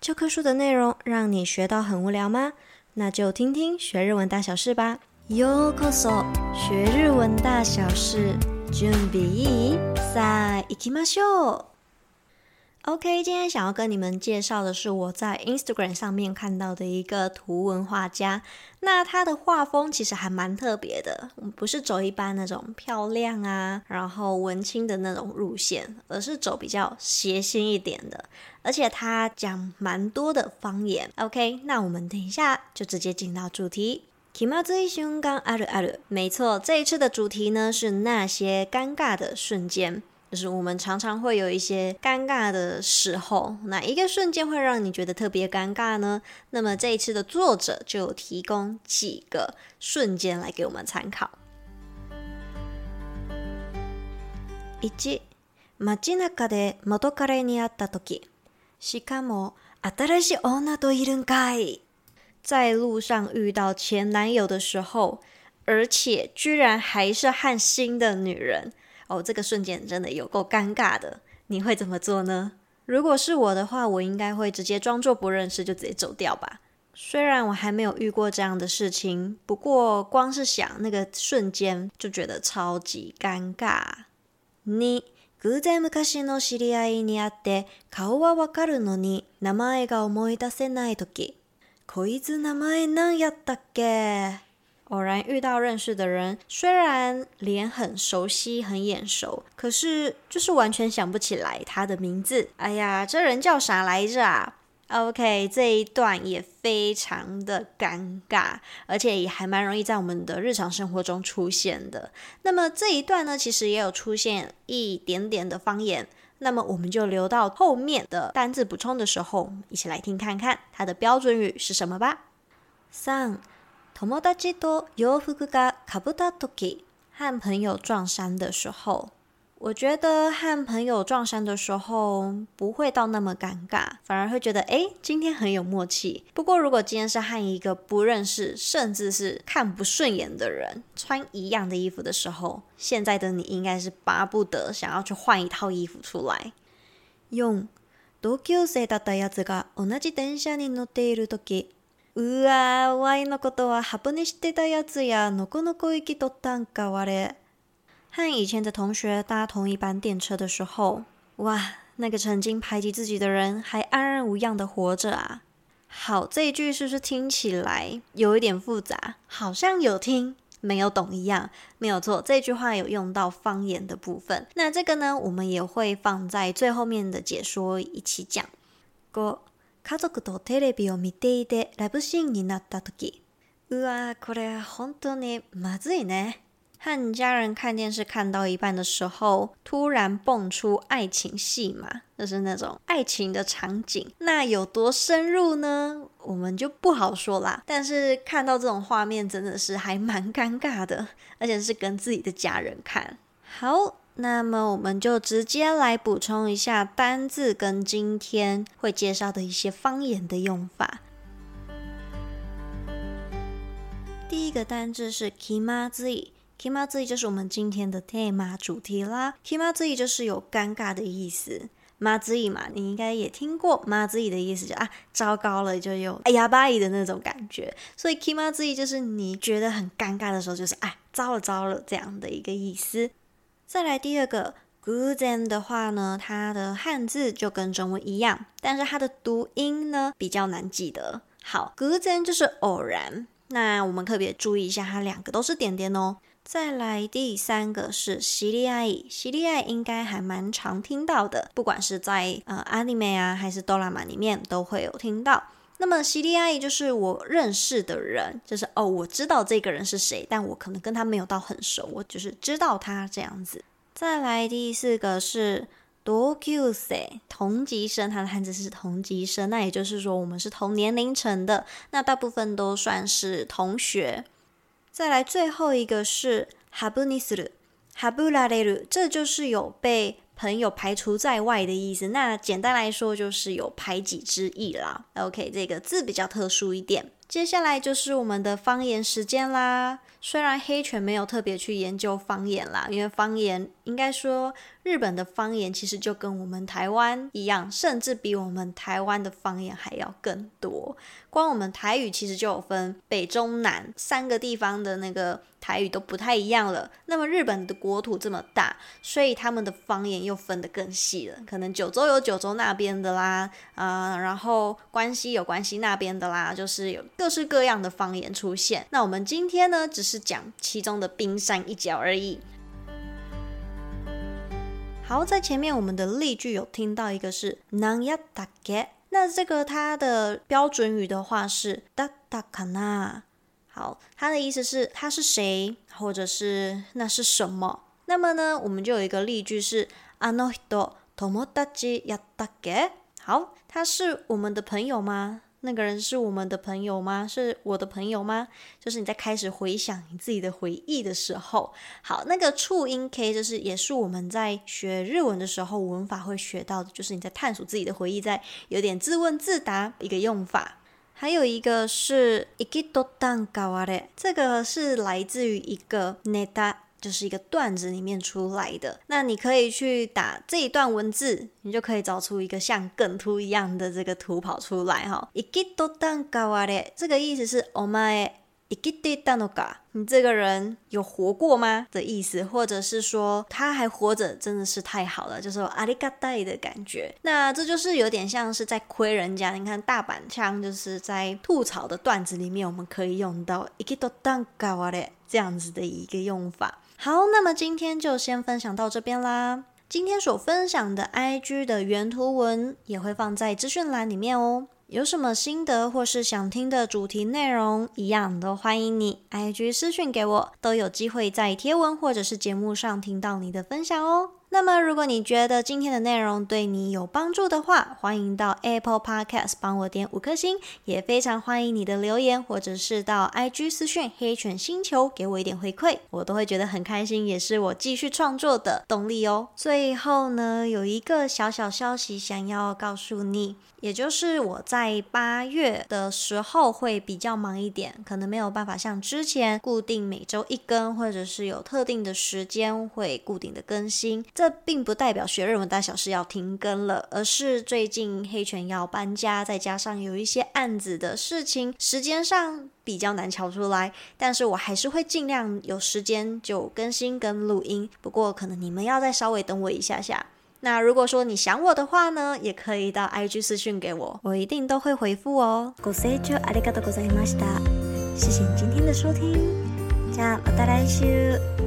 教科书的内容让你学到很无聊吗？那就听听学日文大小事吧。ようこそ，学日文大小事，准备いい？さあ、行きましょう。 OK，今天想要跟你们介绍的是我在 Instagram 上面看到的一个图文画家。那他的画风其实还蛮特别的，不是走一般那种漂亮啊，然后文青的那种路线，而是走比较谐星一点的。而且他讲蛮多的方言。OK，那我们等一下就直接进到主题。気まずい瞬间あるある。没错，这一次的主题呢是那些尴尬的瞬间。 就是我们常常会有一些尴尬的时候，哪一个瞬间会让你觉得特别尴尬呢？那么这一次的作者就提供几个瞬间来给我们参考。一、街中で元彼に会った时、しかも新しい女といるんかい。在路上遇到前男友的时候，而且居然还是和新的女人。 哦，这个瞬间真的有够尴尬的，你会怎么做呢？如果是我的话，我应该会直接装作不认识，就直接走掉吧。虽然我还没有遇过这样的事情，不过光是想那个瞬间就觉得超级尴尬。你偶然昔の知り合いに会って颜はわかるのに名前が思い出せないとき、こいつ名前何やったっけ？ 偶然遇到认识的人，虽然脸很熟悉、很眼熟，可是就是完全想不起来他的名字。哎呀，这人叫啥来着啊？OK，这一段也非常的尴尬，而且也还蛮容易在我们的日常生活中出现的。那么这一段呢，其实也有出现一点点的方言。那么我们就留到后面的单字补充的时候，一起来听看看它的标准语是什么吧。三。友达と洋服が被った时，和朋友撞衫的时候，我觉得和朋友撞衫的时候不会到那么尴尬，反而会觉得诶，今天很有默契。不过如果今天是和一个不认识，甚至是看不顺眼的人穿一样的衣服的时候，现在的你应该是巴不得想要去换一套衣服出来。用同级生だったやつが同じ电车に乗っている时。 うわ、わいのことはハプにしてたやつや、のこのこ生きとったんかわれ。和以前的同学搭同一班电车的时候，哇，那个曾经排挤自己的人还安然无恙的活着啊！好，这一句是不是听起来有一点复杂？好像有听没有懂一样。没有错，这句话有用到方言的部分。那这个呢，我们也会放在最后面的解说一起讲。过。 家族とテレビを见ていてラブシーンになった时，うわ、これは本当にまずいね。和家人看电视看到一半的时候，突然蹦出爱情戏码，就是那种爱情的场景，那有多深入呢？我们就不好说啦。但是看到这种画面，真的是还蛮尴尬的，而且是跟自己的家人看。好。 那么我们就直接来补充一下单字跟今天会介绍的一些方言的用法。第一个单字是気まずい，気まずい就是我们今天的 theme 主题啦。気まずい就是有尴尬的意思，まずい嘛，你应该也听过まずい的意思就啊糟糕了，就有哎呀巴伊的那种感觉。所以気まずい就是你觉得很尴尬的时候，就是哎糟了糟了这样的一个意思。 再来第二个偶然的话呢，它的汉字就跟中文一样，但是它的读音呢比较难记得。好，偶然就是偶然，那我们特别注意一下，它两个都是点点哦。再来第三个是知り合い，知り合い应该还蛮常听到的，不管是在呃 anime 啊还是哆啦 A 梦里面都会有听到。那么知り合い就是我认识的人，就是哦，我知道这个人是谁，但我可能跟他没有到很熟，我就是知道他这样子。 再来第四个是同级生，同级生，它的汉字是同级生，那也就是说我们是同年龄层的，那大部分都算是同学。再来最后一个是ハブにする，ハブられる，这就是有被。朋友排除在外的意思，那简单来说就是有排挤之意啦。OK，这个字比较特殊一点。 接下来就是我们的方言时间啦。虽然黑犬没有特别去研究方言啦，因为方言应该说日本的方言其实就跟我们台湾一样，甚至比我们台湾的方言还要更多。光我们台语其实就有分北中南三个地方的那个台语都不太一样了。那么日本的国土这么大，所以他们的方言又分得更细了。可能九州有九州那边的啦，啊、然后关西有关西那边的啦，就是有各式各样的方言出现。那我们今天呢，只是讲其中的冰山一角而已。好，在前面我们的例句有听到一个是なんやったっけ。那这个它的标准语的话是だったかな。好，它的意思是他是谁，或者是那是什么。那么呢，我们就有一个例句是あの人友达やったっけ。好，他是我们的朋友吗？ 那个人是我们的朋友吗？是我的朋友吗？就是你在开始回想你自己的回忆的时候，好，那个促音 K 就是也是我们在学日文的时候文法会学到的，就是你在探索自己的回忆，在有点自问自答一个用法。还有一个是行きとったんかわれ，这个是来自于一个ネタ。 就是一个段子里面出来的，那你可以去打这一段文字，你就可以找出一个像梗图一样的这个图跑出来哈。生きとったんかわれ，这个意思是お前生きてたのか？你这个人有活过吗？的意思，或者是说他还活着，真的是太好了，就是ありがたい的感觉。那这就是有点像是在亏人家。你看大阪腔，就是在吐槽的段子里面，我们可以用到生きとったんかわれ这样子的一个用法。 好，那么今天就先分享到这边啦。今天所分享的 IG 的原图文也会放在资讯栏里面哦。有什么心得或是想听的主题内容，一样都欢迎你 IG 私讯给我，都有机会在贴文或者是节目上听到你的分享哦。那么，如果你觉得今天的内容对你有帮助的话，欢迎到 Apple Podcast 帮我点五颗星，也非常欢迎你的留言，或者是到 IG 私讯黑犬星球给我一点回馈，我都会觉得很开心，也是我继续创作的动力哦。最后呢，有一个小小消息想要告诉你。也就是我在八月的时候会比较忙一点，可能没有办法像之前固定每周一更，或者是有特定的时间会固定的更新。这并不代表学日文大小事要停更了，而是最近黑犬要搬家，再加上有一些案子的事情，时间上比较难敲出来。但是我还是会尽量有时间就更新跟录音。不过可能你们要再稍微等我一下下。那如果说你想我的话呢，也可以到 IG 私讯给我，我一定都会回复哦。ご清聴ありがとうございました。谢谢你今天的收听，じゃあまた来周。